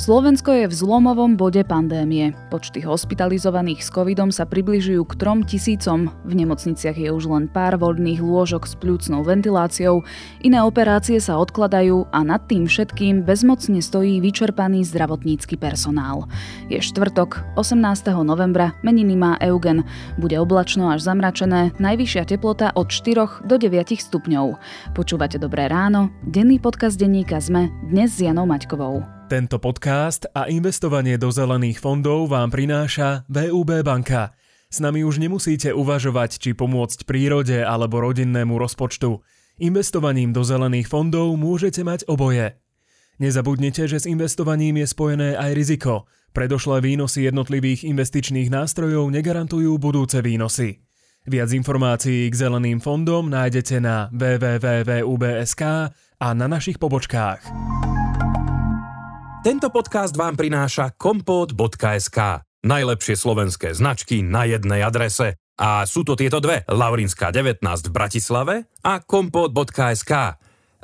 Slovensko je v zlomovom bode pandémie. Počty hospitalizovaných s covidom sa približujú k trom tisícom. V nemocniciach je už len pár voľných lôžok s pľúcnou ventiláciou, iné operácie sa odkladajú a nad tým všetkým bezmocne stojí vyčerpaný zdravotnícky personál. Je štvrtok, 18. novembra, meniny má Eugen. Bude oblačno až zamračené, najvyššia teplota od 4 do 9 stupňov. Počúvate Dobré ráno, denný podcast denníka ZME, dnes s Janou Maťkovou. Tento podcast a investovanie do zelených fondov vám prináša VUB banka. S nami už nemusíte uvažovať, či pomôcť prírode alebo rodinnému rozpočtu. Investovaním do zelených fondov môžete mať oboje. Nezabudnite, že s investovaním je spojené aj riziko. Predošlé výnosy jednotlivých investičných nástrojov negarantujú budúce výnosy. Viac informácií k zeleným fondom nájdete na www.vub.sk a na našich pobočkách. Tento podcast vám prináša kompot.sk. Najlepšie slovenské značky na jednej adrese. A sú to tieto dve, Laurinská 19 v Bratislave a kompot.sk.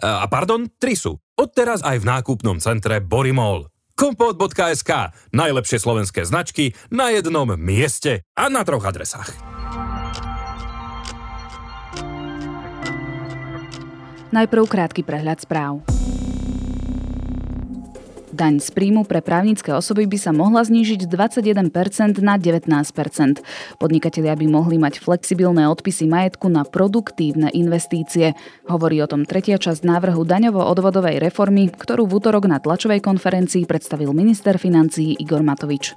A pardon, tri sú. Odteraz aj v nákupnom centre Borimol. kompot.sk. Najlepšie slovenské značky na jednom mieste a na troch adresách. Najprv krátky prehľad správ. Daň z príjmu pre právnické osoby by sa mohla znížiť z 21% na 19%. Podnikatelia by mohli mať flexibilné odpisy majetku na produktívne investície. Hovorí o tom tretia časť návrhu daňovo-odvodovej reformy, ktorú v útorok na tlačovej konferencii predstavil minister financií Igor Matovič.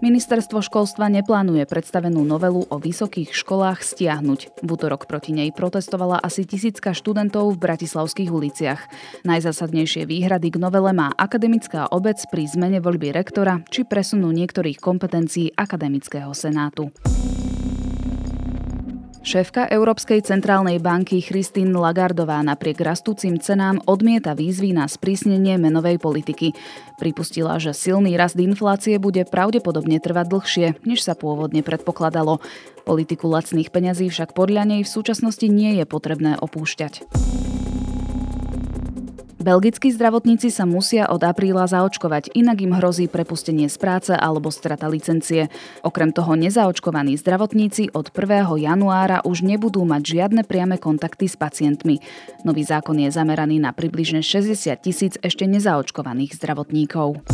Ministerstvo školstva neplánuje predstavenú novelu o vysokých školách stiahnuť. V útorok proti nej protestovala asi tisícka študentov v bratislavských uliciach. Najzásadnejšie výhrady k novele má akademická obec pri zmene voľby rektora či presunu niektorých kompetencií akademického senátu. Šéfka Európskej centrálnej banky Christine Lagardová napriek rastúcim cenám odmieta výzvy na sprísnenie menovej politiky. Pripustila, že silný rast inflácie bude pravdepodobne trvať dlhšie, než sa pôvodne predpokladalo. Politiku lacných peňazí však podľa nej v súčasnosti nie je potrebné opúšťať. Belgickí zdravotníci sa musia od apríla zaočkovať, inak im hrozí prepustenie z práce alebo strata licencie. Okrem toho nezaočkovaní zdravotníci od 1. januára už nebudú mať žiadne priame kontakty s pacientmi. Nový zákon je zameraný na približne 60 tisíc ešte nezaočkovaných zdravotníkov.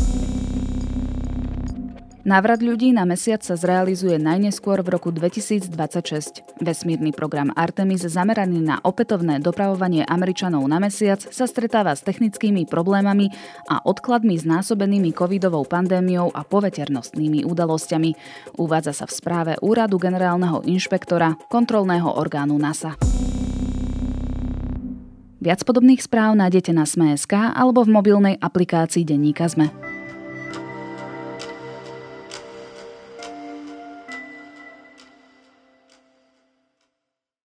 Návrat ľudí na mesiac sa zrealizuje najneskôr v roku 2026. Vesmírny program Artemis zameraný na opätovné dopravovanie Američanov na mesiac sa stretáva s technickými problémami a odkladmi znásobenými covidovou pandémiou a poveternostnými udalosťami. Uvádza sa v správe Úradu generálneho inšpektora kontrolného orgánu NASA. Viac podobných správ nájdete na Sme.sk alebo v mobilnej aplikácii Denníka Sme.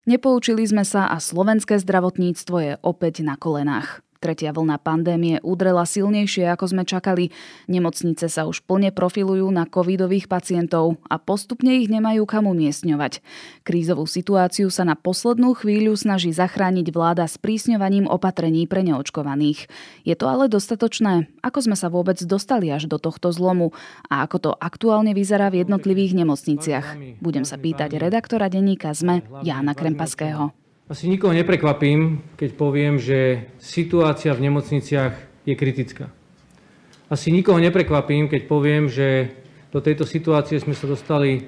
Nepoučili sme sa a slovenské zdravotníctvo je opäť na kolenách. Tretia vlna pandémie udrela silnejšie, ako sme čakali. Nemocnice sa už plne profilujú na covidových pacientov a postupne ich nemajú kam umiestňovať. Krízovú situáciu sa na poslednú chvíľu snaží zachrániť vláda s prísňovaním opatrení pre neočkovaných. Je to ale dostatočné? Ako sme sa vôbec dostali až do tohto zlomu? A ako to aktuálne vyzerá v jednotlivých nemocniciach? Budem sa pýtať redaktora denníka ZME Jána Krempaského. Asi nikoho neprekvapím, keď poviem, že situácia v nemocniciach je kritická. Asi nikoho neprekvapím, keď poviem, že do tejto situácie sme sa dostali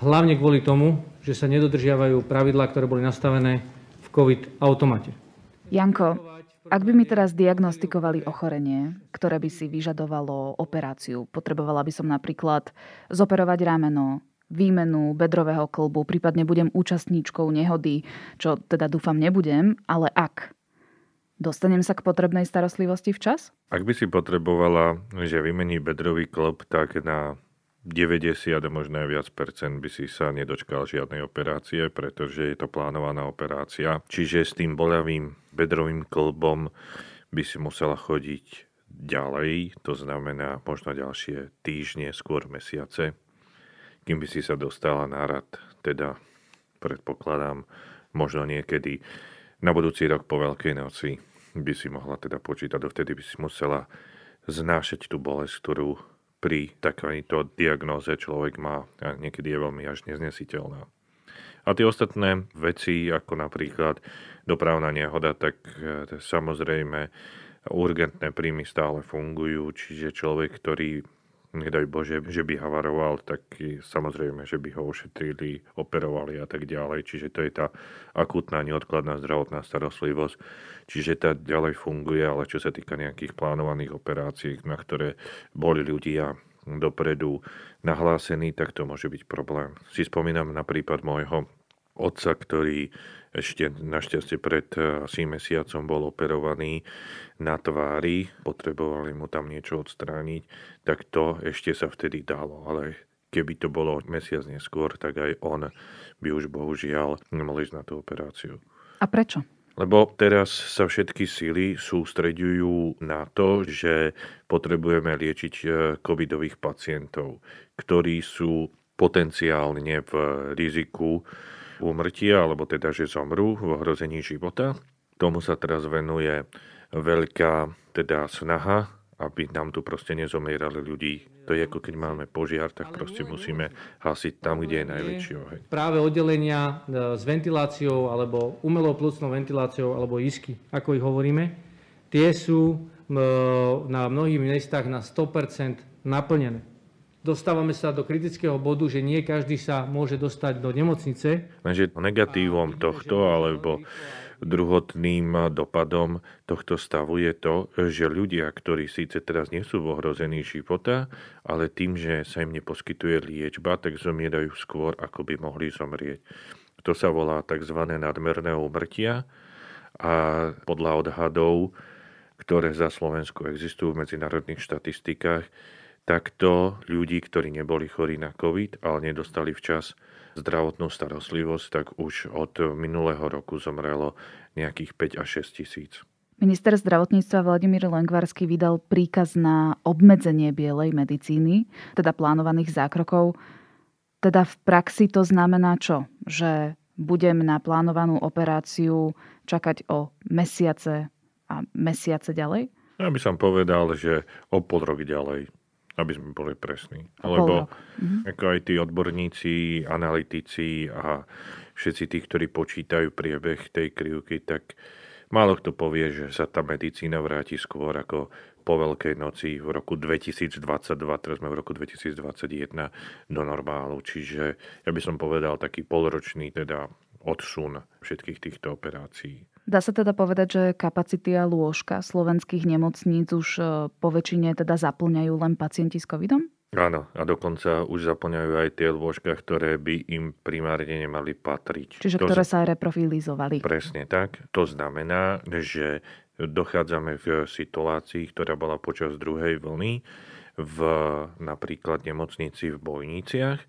hlavne kvôli tomu, že sa nedodržiavajú pravidlá, ktoré boli nastavené v COVID automate. Janko, ak by mi teraz diagnostikovali ochorenie, ktoré by si vyžadovalo operáciu, potrebovala by som napríklad zoperovať rameno, výmenu bedrového klbu, prípadne budem účastníčkou nehody, čo teda dúfam nebudem, ale ak Dostanem sa k potrebnej starostlivosti včas? Ak by si potrebovala, že vymení bedrový klb, tak na 90 a možno aj viac percent by si sa nedočkal žiadnej operácie, pretože je to plánovaná operácia. Čiže s tým boľavým bedrovým klbom by si musela chodiť ďalej, to znamená možno ďalšie týždne, skôr mesiace kým by si sa dostala na rad, teda predpokladám možno niekedy na budúci rok po Veľkej noci, by si mohla teda počítať. Dovtedy by si musela znášať tú bolesť, ktorú pri takejto diagnóze človek má a niekedy je veľmi až neznesiteľná. A tie ostatné veci, ako napríklad dopravná nehoda, tak e, samozrejme urgentné príjmy stále fungujú, čiže človek, ktorý nedaj Bože, že by havaroval, tak samozrejme, že by ho ošetrili, operovali a tak ďalej. Čiže to je tá akutná, neodkladná zdravotná starostlivosť. Čiže tá ďalej funguje, ale čo sa týka nejakých plánovaných operácií, na ktoré boli ľudia dopredu nahlásení, tak to môže byť problém. Si spomínam na prípad môjho otca, ktorý ešte našťastie pred eh, asi mesiacom bol operovaný na tvári, potrebovali mu tam niečo odstrániť, tak to ešte sa vtedy dalo, ale keby to bolo mesiac neskôr, tak aj on by už bohužiaľ nemohol ísť na tú operáciu. A prečo? Lebo teraz sa všetky síly sústreďujú na to, že potrebujeme liečiť eh, covidových pacientov, ktorí sú potenciálne v riziku úmrtia, alebo teda, že zomrú v ohrození života. Tomu sa teraz venuje veľká teda snaha, aby nám tu proste nezomierali ľudí. To je ako keď máme požiar, tak proste musíme hasiť tam, kde je najväčší oheň. Práve oddelenia e, s ventiláciou alebo umelou plúcnou ventiláciou alebo isky, ako ich hovoríme, tie sú e, na mnohých miestach na 100% naplnené dostávame sa do kritického bodu, že nie každý sa môže dostať do nemocnice. Lenže negatívom tohto alebo druhotným dopadom tohto stavu je to, že ľudia, ktorí síce teraz nie sú ohrození života, ale tým, že sa im neposkytuje liečba, tak zomierajú skôr, ako by mohli zomrieť. To sa volá tzv. nadmerné úmrtia a podľa odhadov, ktoré za Slovensku existujú v medzinárodných štatistikách, takto ľudí, ktorí neboli chorí na COVID, ale nedostali včas zdravotnú starostlivosť, tak už od minulého roku zomrelo nejakých 5 až 6 tisíc. Minister zdravotníctva Vladimír Lengvarský vydal príkaz na obmedzenie bielej medicíny, teda plánovaných zákrokov. Teda v praxi to znamená čo? Že budem na plánovanú operáciu čakať o mesiace a mesiace ďalej? Ja by som povedal, že o pol rok ďalej aby sme boli presní. Lebo mhm. ako aj tí odborníci, analytici a všetci tí, ktorí počítajú priebeh tej krivky, tak málo kto povie, že sa tá medicína vráti skôr ako po Veľkej noci v roku 2022, teraz sme v roku 2021 do normálu. Čiže ja by som povedal taký polročný teda odsun všetkých týchto operácií. Dá sa teda povedať, že kapacity a lôžka slovenských nemocníc už e, po väčšine teda zaplňajú len pacienti s covidom? Áno, a dokonca už zaplňajú aj tie lôžka, ktoré by im primárne nemali patriť. Čiže to ktoré z... sa reprofilizovali. Presne tak. To znamená, že dochádzame v situácii, ktorá bola počas druhej vlny v napríklad nemocnici v Bojniciach,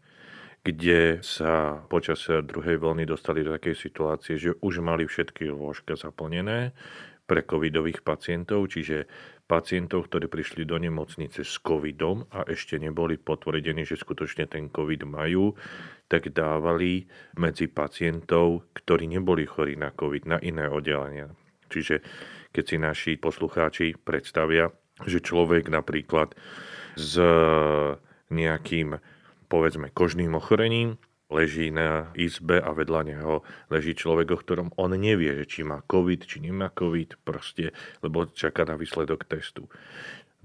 kde sa počas druhej vlny dostali do takej situácie, že už mali všetky lôžka zaplnené pre covidových pacientov, čiže pacientov, ktorí prišli do nemocnice s covidom a ešte neboli potvrdení, že skutočne ten covid majú, tak dávali medzi pacientov, ktorí neboli chorí na covid, na iné oddelenia. Čiže keď si naši poslucháči predstavia, že človek napríklad s nejakým povedzme kožným ochorením, leží na izbe a vedľa neho leží človek, o ktorom on nevie, že či má COVID, či nemá COVID, proste, lebo čaká na výsledok testu.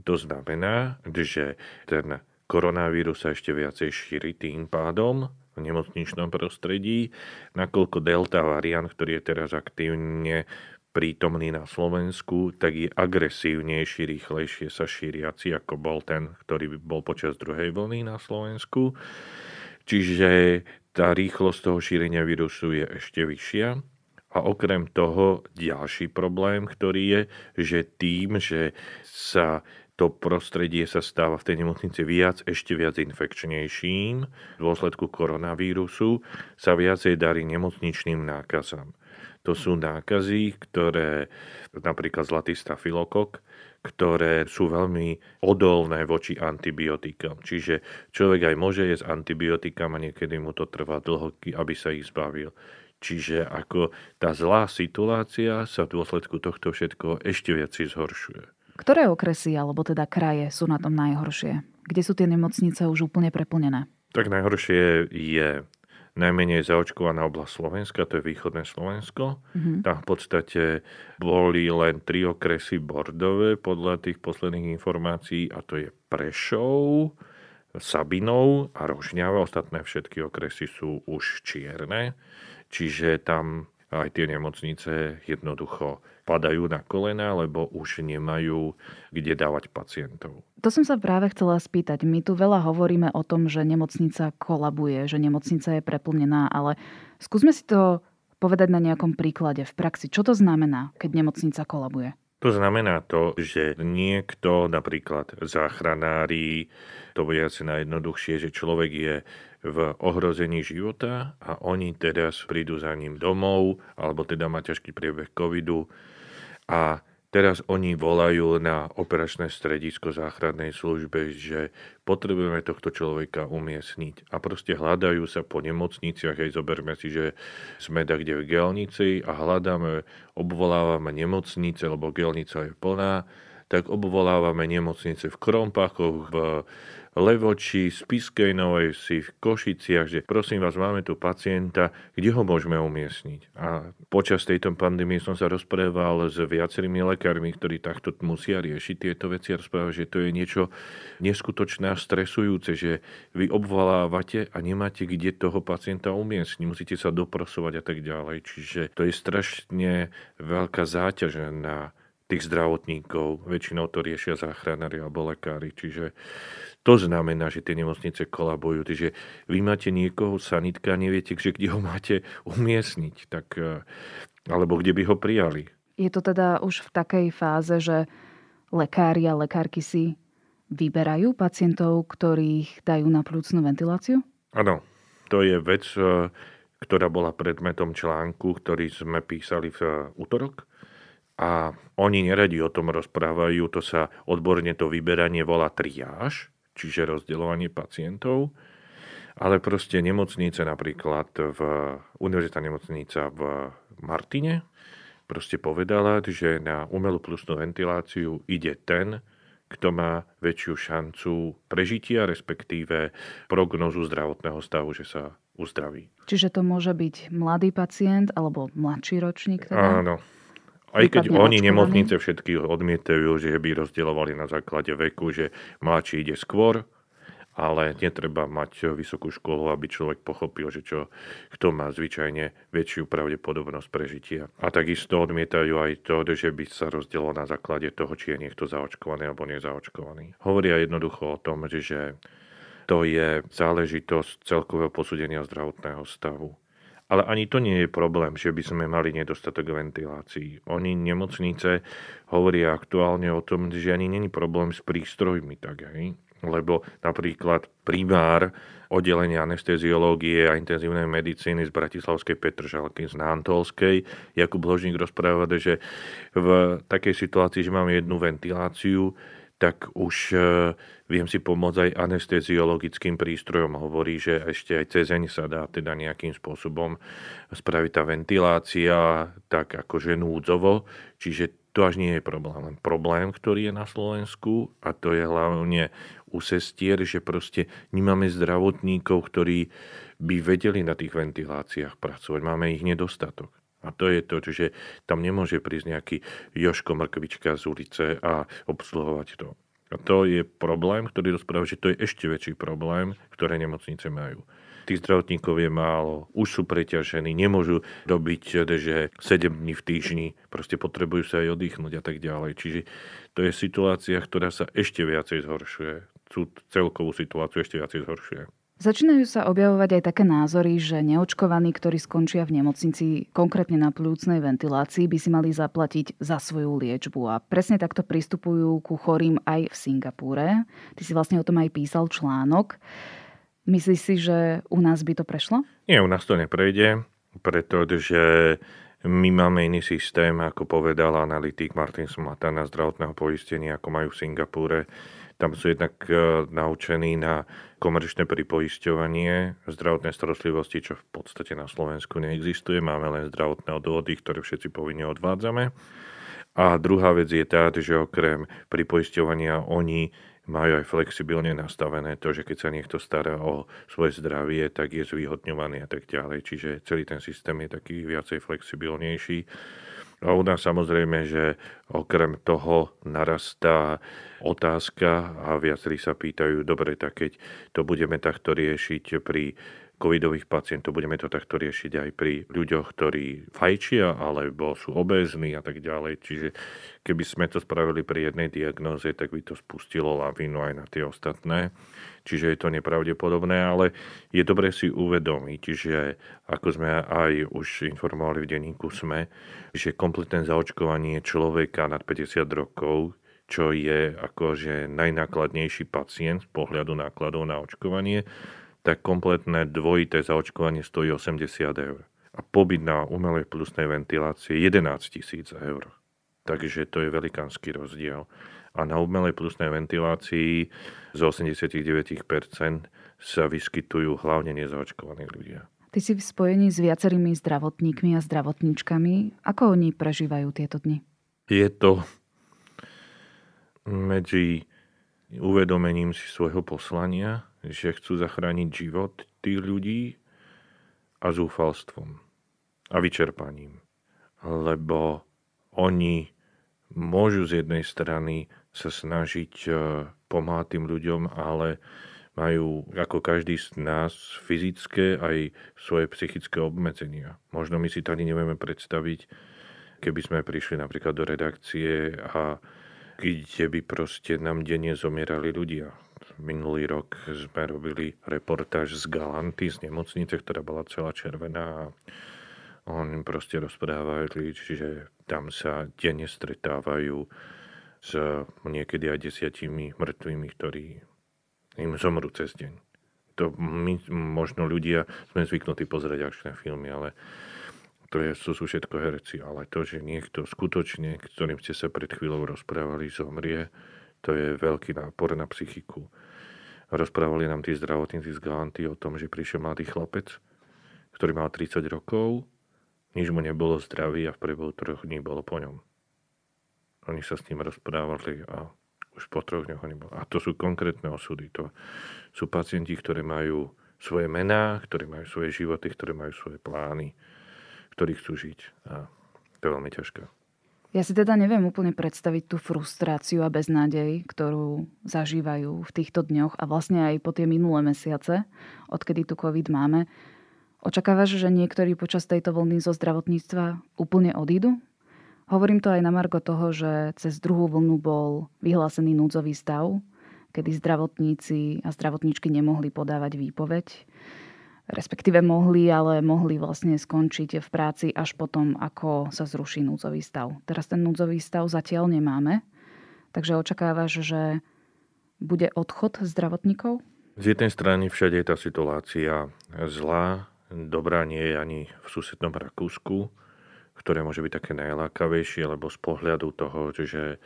To znamená, že ten koronavírus sa ešte viacej šíri tým pádom v nemocničnom prostredí, nakoľko delta variant, ktorý je teraz aktívne prítomný na Slovensku, tak je agresívnejší, rýchlejšie sa šíriaci, ako bol ten, ktorý bol počas druhej vlny na Slovensku. Čiže tá rýchlosť toho šírenia vírusu je ešte vyššia. A okrem toho ďalší problém, ktorý je, že tým, že sa to prostredie sa stáva v tej nemocnici viac, ešte viac infekčnejším v dôsledku koronavírusu, sa viacej darí nemocničným nákazám. To sú nákazy, ktoré napríklad zlatý stafilokok, ktoré sú veľmi odolné voči antibiotikám. Čiže človek aj môže jesť antibiotikám a niekedy mu to trvá dlho, aby sa ich zbavil. Čiže ako tá zlá situácia sa v dôsledku tohto všetko ešte viac zhoršuje. Ktoré okresy alebo teda kraje sú na tom najhoršie? Kde sú tie nemocnice už úplne preplnené? Tak najhoršie je najmenej zaočkovaná oblasť Slovenska, to je východné Slovensko. Mm-hmm. Tam v podstate boli len tri okresy bordové podľa tých posledných informácií a to je Prešov, Sabinov a Rožňava. Ostatné všetky okresy sú už čierne, čiže tam aj tie nemocnice jednoducho padajú na kolena, lebo už nemajú kde dávať pacientov. To som sa práve chcela spýtať. My tu veľa hovoríme o tom, že nemocnica kolabuje, že nemocnica je preplnená, ale skúsme si to povedať na nejakom príklade v praxi. Čo to znamená, keď nemocnica kolabuje? To znamená to, že niekto, napríklad záchranári, to bude asi najjednoduchšie, že človek je v ohrození života a oni teraz prídu za ním domov, alebo teda má ťažký priebeh covidu. A teraz oni volajú na operačné stredisko záchrannej službe, že potrebujeme tohto človeka umiestniť. A proste hľadajú sa po nemocniciach, aj zoberme si, že sme tak kde v Gelnici a hľadáme, obvolávame nemocnice, lebo Gelnica je plná, tak obvolávame nemocnice v Krompachoch, v Levoči, Spiskej Novej si v Košiciach, že prosím vás, máme tu pacienta, kde ho môžeme umiestniť. A počas tejto pandémie som sa rozprával s viacerými lekármi, ktorí takto musia riešiť tieto veci a rozprávať, že to je niečo neskutočné a stresujúce, že vy obvolávate a nemáte kde toho pacienta umiestniť, musíte sa doprosovať a tak ďalej. Čiže to je strašne veľká záťaž na tých zdravotníkov. Väčšinou to riešia záchranári alebo lekári. Čiže to znamená, že tie nemocnice kolabujú. Takže vy máte niekoho sanitka a neviete, že kde ho máte umiestniť, tak, e, alebo kde by ho prijali. Je to teda už v takej fáze, že lekári a lekárky si vyberajú pacientov, ktorých dajú na plúcnu ventiláciu? Áno, to je vec, e, ktorá bola predmetom článku, ktorý sme písali v e, útorok. A oni neradi o tom rozprávajú, to sa odborne to vyberanie volá triáž čiže rozdeľovanie pacientov, ale proste nemocnice napríklad v Univerzita nemocnica v Martine proste povedala, že na umelú plusnú ventiláciu ide ten, kto má väčšiu šancu prežitia, respektíve prognozu zdravotného stavu, že sa uzdraví. Čiže to môže byť mladý pacient alebo mladší ročník? Teda? Áno. Aj keď oni nemocnice všetky odmietajú, že by rozdielovali na základe veku, že mladší ide skôr, ale netreba mať vysokú školu, aby človek pochopil, že čo, kto má zvyčajne väčšiu pravdepodobnosť prežitia. A takisto odmietajú aj to, že by sa rozdielo na základe toho, či je niekto zaočkovaný alebo nezaočkovaný. Hovoria jednoducho o tom, že to je záležitosť celkového posúdenia zdravotného stavu. Ale ani to nie je problém, že by sme mali nedostatok ventilácií. Oni nemocnice hovoria aktuálne o tom, že ani není problém s prístrojmi, tak hej? lebo napríklad primár oddelenia anesteziológie a intenzívnej medicíny z Bratislavskej Petržalky, z Nántolskej. Jakub Ložník rozpráva, že v takej situácii, že máme jednu ventiláciu, tak už e, viem si pomôcť aj anesteziologickým prístrojom. Hovorí, že ešte aj cezeň sa dá teda nejakým spôsobom spraviť tá ventilácia tak akože núdzovo. Čiže to až nie je problém. Len problém, ktorý je na Slovensku a to je hlavne u sestier, že proste nemáme zdravotníkov, ktorí by vedeli na tých ventiláciách pracovať. Máme ich nedostatok. A to je to, že tam nemôže prísť nejaký Joško Mrkvička z ulice a obsluhovať to. A to je problém, ktorý rozpráva, že to je ešte väčší problém, ktoré nemocnice majú. Tých zdravotníkov je málo, už sú preťažení, nemôžu robiť, že 7 dní v týždni, proste potrebujú sa aj oddychnúť a tak ďalej. Čiže to je situácia, ktorá sa ešte viacej zhoršuje. Celkovú situáciu ešte viacej zhoršuje. Začínajú sa objavovať aj také názory, že neočkovaní, ktorí skončia v nemocnici, konkrétne na plúcnej ventilácii, by si mali zaplatiť za svoju liečbu. A presne takto pristupujú ku chorým aj v Singapúre. Ty si vlastne o tom aj písal článok. Myslíš si, že u nás by to prešlo? Nie, u nás to neprejde, pretože my máme iný systém, ako povedal analytik Martin Smatana zdravotného poistenia, ako majú v Singapúre Tam sú jednak e, naučení na komerčné pripoisťovanie zdravotnej starostlivosti, čo v podstate na Slovensku neexistuje. Máme len zdravotné odvody, ktoré všetci povinne odvádzame. A druhá vec je tá, že okrem pripoisťovania oni majú aj flexibilne nastavené to, že keď sa niekto stará o svoje zdravie, tak je zvýhodňovaný a tak ďalej. Čiže celý ten systém je taký viacej flexibilnejší. A u nás samozrejme, že okrem toho narastá otázka a viacerí sa pýtajú, dobre, tak keď to budeme takto riešiť pri covidových pacientov. Budeme to takto riešiť aj pri ľuďoch, ktorí fajčia alebo sú obézni a tak ďalej. Čiže keby sme to spravili pri jednej diagnoze, tak by to spustilo lavínu aj na tie ostatné. Čiže je to nepravdepodobné, ale je dobre si uvedomiť, že ako sme aj už informovali v denníku SME, že kompletné zaočkovanie človeka nad 50 rokov čo je akože najnákladnejší pacient z pohľadu nákladov na očkovanie, tak kompletné dvojité zaočkovanie stojí 80 eur. A pobyt na umelej plusnej ventilácii 11 tisíc eur. Takže to je velikánsky rozdiel. A na umelej plusnej ventilácii z 89% sa vyskytujú hlavne nezaočkovaní ľudia. Ty si v spojení s viacerými zdravotníkmi a zdravotníčkami. Ako oni prežívajú tieto dni? Je to medzi uvedomením si svojho poslania, že chcú zachrániť život tých ľudí a zúfalstvom a vyčerpaním. Lebo oni môžu z jednej strany sa snažiť e, pomáhať tým ľuďom, ale majú ako každý z nás fyzické aj svoje psychické obmedzenia. Možno my si to ani nevieme predstaviť, keby sme prišli napríklad do redakcie a kde by proste nám denne zomierali ľudia. Minulý rok sme robili reportáž z Galanty, z nemocnice, ktorá bola celá červená a oni proste rozprávali, že tam sa denne stretávajú s niekedy aj desiatimi mŕtvými, ktorí im zomrú cez deň. To my, možno ľudia sme zvyknutí pozrieť akčné filmy, ale to je, to sú všetko herci, ale to, že niekto skutočne, ktorým ste sa pred chvíľou rozprávali, zomrie, to je veľký nápor na psychiku. Rozprávali nám tí zdravotníci z Galanty o tom, že prišiel mladý chlapec, ktorý mal 30 rokov, nič mu nebolo zdravý a v priebehu troch dní bolo po ňom. Oni sa s ním rozprávali a už po troch dňoch oni boli. A to sú konkrétne osudy. To sú pacienti, ktorí majú svoje mená, ktorí majú svoje životy, ktorí majú svoje plány ktorí chcú žiť. A to je veľmi ťažké. Ja si teda neviem úplne predstaviť tú frustráciu a beznádej, ktorú zažívajú v týchto dňoch a vlastne aj po tie minulé mesiace, odkedy tu COVID máme. Očakávaš, že niektorí počas tejto vlny zo zdravotníctva úplne odídu? Hovorím to aj na margo toho, že cez druhú vlnu bol vyhlásený núdzový stav, kedy zdravotníci a zdravotníčky nemohli podávať výpoveď respektíve mohli, ale mohli vlastne skončiť v práci až potom, ako sa zruší núdzový stav. Teraz ten núdzový stav zatiaľ nemáme, takže očakávaš, že bude odchod zdravotníkov? Z jednej strany všade je tá situácia zlá, dobrá nie je ani v susednom Rakúsku, ktoré môže byť také najlákavejšie, lebo z pohľadu toho, že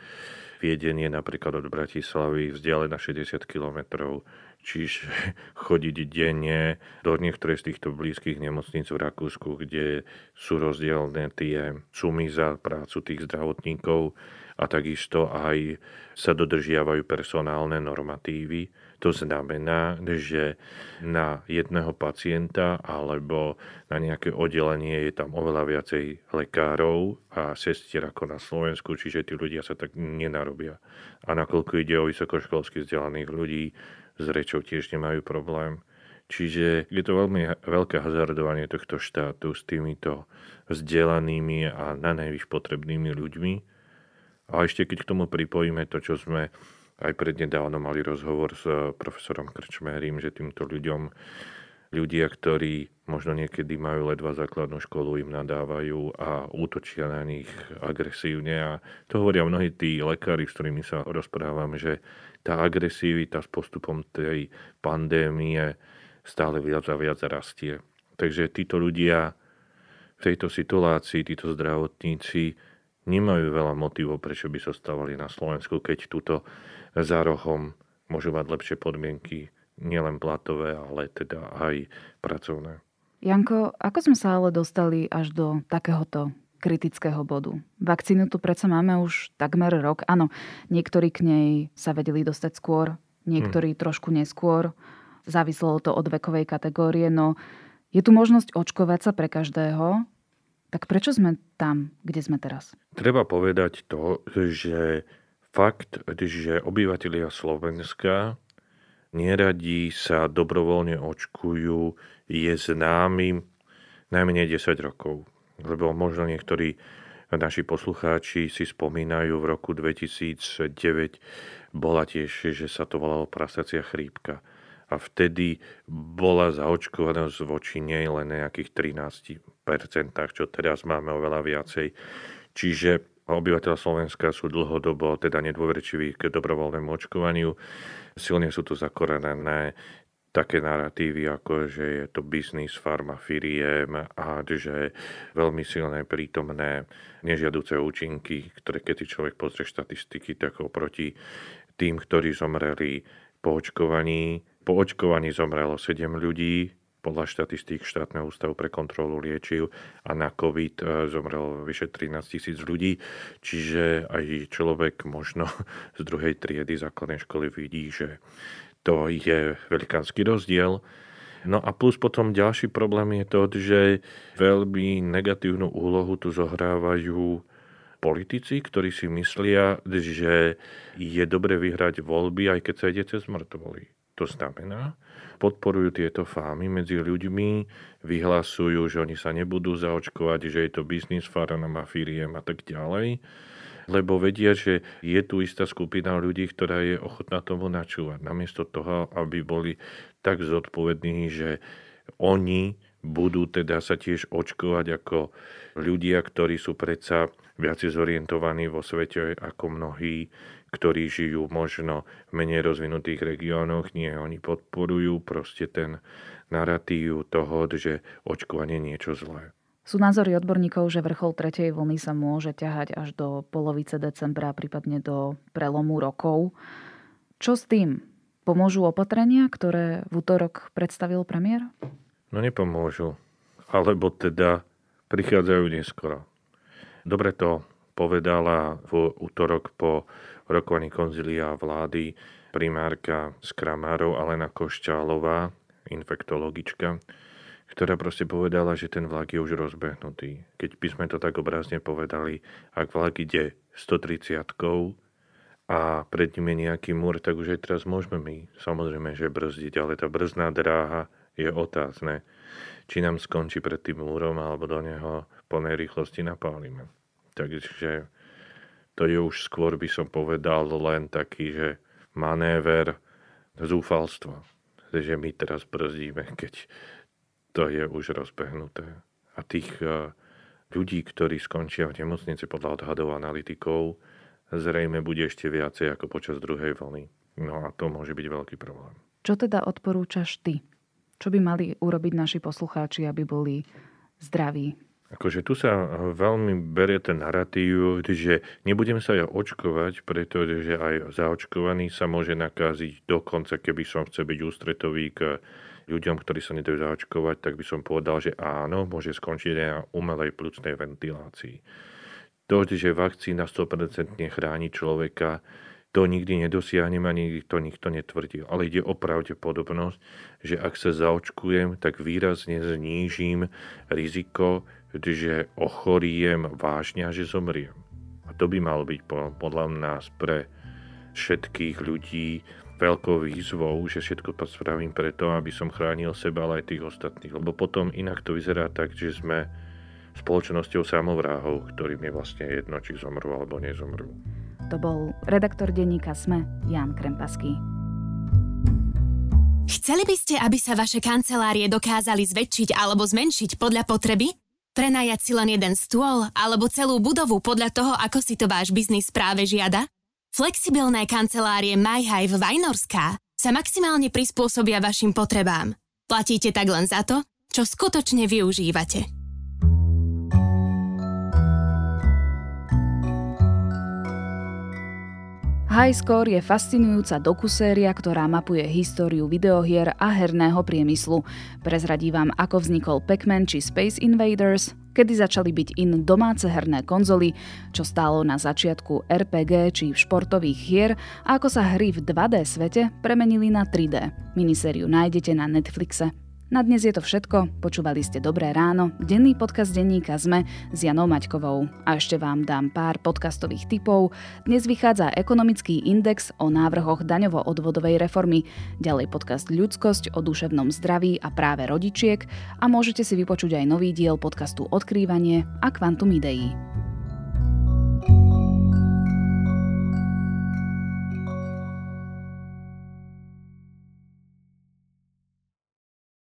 Viedeň je napríklad od Bratislavy vzdialená 60 kilometrov, čiže chodiť denne do niektorej z týchto blízkych nemocníc v Rakúsku, kde sú rozdielne tie sumy za prácu tých zdravotníkov a takisto aj sa dodržiavajú personálne normatívy to znamená, že na jedného pacienta alebo na nejaké oddelenie je tam oveľa viacej lekárov a sestier ako na Slovensku, čiže tí ľudia sa tak nenarobia. A nakoľko ide o vysokoškolsky vzdelaných ľudí, s rečou tiež nemajú problém. Čiže je to veľmi veľké hazardovanie tohto štátu s týmito vzdelanými a na potrebnými ľuďmi. A ešte keď k tomu pripojíme to, čo sme aj prednedávno mali rozhovor s eh, profesorom Krčmérim, že týmto ľuďom, ľudia, ktorí možno niekedy majú ledva základnú školu, im nadávajú a útočia na nich agresívne. A to hovoria mnohí tí lekári, s ktorými sa rozprávam, že tá agresivita s postupom tej pandémie stále viac a viac rastie. Takže títo ľudia v tejto situácii, títo zdravotníci nemajú veľa motivov, prečo by sa stávali na Slovensku, keď túto za rohom môžu mať lepšie podmienky, nielen platové, ale teda aj pracovné. Janko, ako sme sa ale dostali až do takéhoto kritického bodu? Vakcínu tu predsa máme už takmer rok. Áno, niektorí k nej sa vedeli dostať skôr, niektorí hmm. trošku neskôr. Závislo to od vekovej kategórie, no je tu možnosť očkovať sa pre každého. Tak prečo sme tam, kde sme teraz? Treba povedať to, že fakt, že obyvatelia Slovenska neradí sa dobrovoľne očkujú, je známym najmenej 10 rokov. Lebo možno niektorí naši poslucháči si spomínajú, v roku 2009 bola tiež, že sa to volalo prasacia chrípka. A vtedy bola zaočkovanosť voči nej len nejakých 13%, čo teraz máme oveľa viacej. Čiže obyvateľ Slovenska sú dlhodobo teda nedôverčiví k dobrovoľnému očkovaniu. Silne sú tu zakorenené také narratívy, ako že je to biznis farma firiem a že veľmi silné prítomné nežiaduce účinky, ktoré keď si človek pozrie štatistiky, tak oproti tým, ktorí zomreli po očkovaní, po očkovaní zomrelo 7 ľudí, podľa štatistík štátneho ústavu pre kontrolu liečiv a na COVID e, zomrelo vyše 13 tisíc ľudí, čiže aj človek možno z druhej triedy základnej školy vidí, že to je velikánsky rozdiel. No a plus potom ďalší problém je to, že veľmi negatívnu úlohu tu zohrávajú politici, ktorí si myslia, že je dobre vyhrať voľby, aj keď sa ide cez mŕtvoly. To znamená, podporujú tieto fámy medzi ľuďmi, vyhlasujú, že oni sa nebudú zaočkovať, že je to biznis a firiem a tak ďalej lebo vedia, že je tu istá skupina ľudí, ktorá je ochotná tomu načúvať. Namiesto toho, aby boli tak zodpovední, že oni budú teda sa tiež očkovať ako ľudia, ktorí sú predsa viac zorientovaní vo svete ako mnohí, ktorí žijú možno v menej rozvinutých regiónoch. Nie, oni podporujú proste ten narratív toho, že očkovanie niečo zlé. Sú názory odborníkov, že vrchol tretej vlny sa môže ťahať až do polovice decembra, prípadne do prelomu rokov. Čo s tým? Pomôžu opatrenia, ktoré v útorok predstavil premiér? No nepomôžu. Alebo teda prichádzajú neskoro. Dobre to povedala v útorok po rokovaní konzilia vlády primárka z Kramárov Alena Košťálová, infektologička, ktorá proste povedala, že ten vlak je už rozbehnutý. Keď by sme to tak obrazne povedali, ak vlak ide 130 a pred ním je nejaký múr, tak už aj teraz môžeme my samozrejme, že brzdiť, ale tá brzdná dráha je otázne, či nám skončí pred tým múrom alebo do neho plnej rýchlosti napálime. Takže to je už skôr by som povedal len taký, že manéver zúfalstva. Že my teraz brzdíme, keď to je už rozbehnuté. A tých e, ľudí, ktorí skončia v nemocnici podľa odhadov analytikov, zrejme bude ešte viacej ako počas druhej vlny. No a to môže byť veľký problém. Čo teda odporúčaš ty? Čo by mali urobiť naši poslucháči, aby boli zdraví? Akože tu sa veľmi berie ten narratív, že nebudem sa ja očkovať, pretože aj zaočkovaný sa môže nakáziť dokonca, keby som chcel byť ústretový k ľuďom, ktorí sa nedajú zaočkovať, tak by som povedal, že áno, môže skončiť aj na umelej plúcnej ventilácii. To, že vakcína 100% chráni človeka, to nikdy nedosiahnem ani to nikto netvrdil. Ale ide o pravdepodobnosť, že ak sa zaočkujem, tak výrazne znížim riziko, že ochoriem vážne a že zomriem. A to by malo byť podľa nás pre všetkých ľudí veľkou výzvou, že všetko to spravím preto, aby som chránil seba, ale aj tých ostatných. Lebo potom inak to vyzerá tak, že sme spoločnosťou samovráhov, ktorým je vlastne jedno, či zomrú alebo nezomrú. To bol redaktor denníka SME Jan Krempaský. Chceli by ste, aby sa vaše kancelárie dokázali zväčšiť alebo zmenšiť podľa potreby? Prenajať si len jeden stôl alebo celú budovu podľa toho, ako si to váš biznis práve žiada? Flexibilné kancelárie MyHive Vajnorská sa maximálne prispôsobia vašim potrebám. Platíte tak len za to, čo skutočne využívate. Highscore je fascinujúca dokuséria, ktorá mapuje históriu videohier a herného priemyslu. Prezradí vám, ako vznikol Pac-Man či Space Invaders, kedy začali byť in domáce herné konzoly, čo stálo na začiatku RPG či športových hier a ako sa hry v 2D svete premenili na 3D. Minisériu nájdete na Netflixe. Na dnes je to všetko. Počúvali ste Dobré ráno, denný podcast denníka ZME s Janou Maťkovou. A ešte vám dám pár podcastových typov. Dnes vychádza ekonomický index o návrhoch daňovo-odvodovej reformy, ďalej podcast Ľudskosť o duševnom zdraví a práve rodičiek a môžete si vypočuť aj nový diel podcastu Odkrývanie a Kvantum ideí.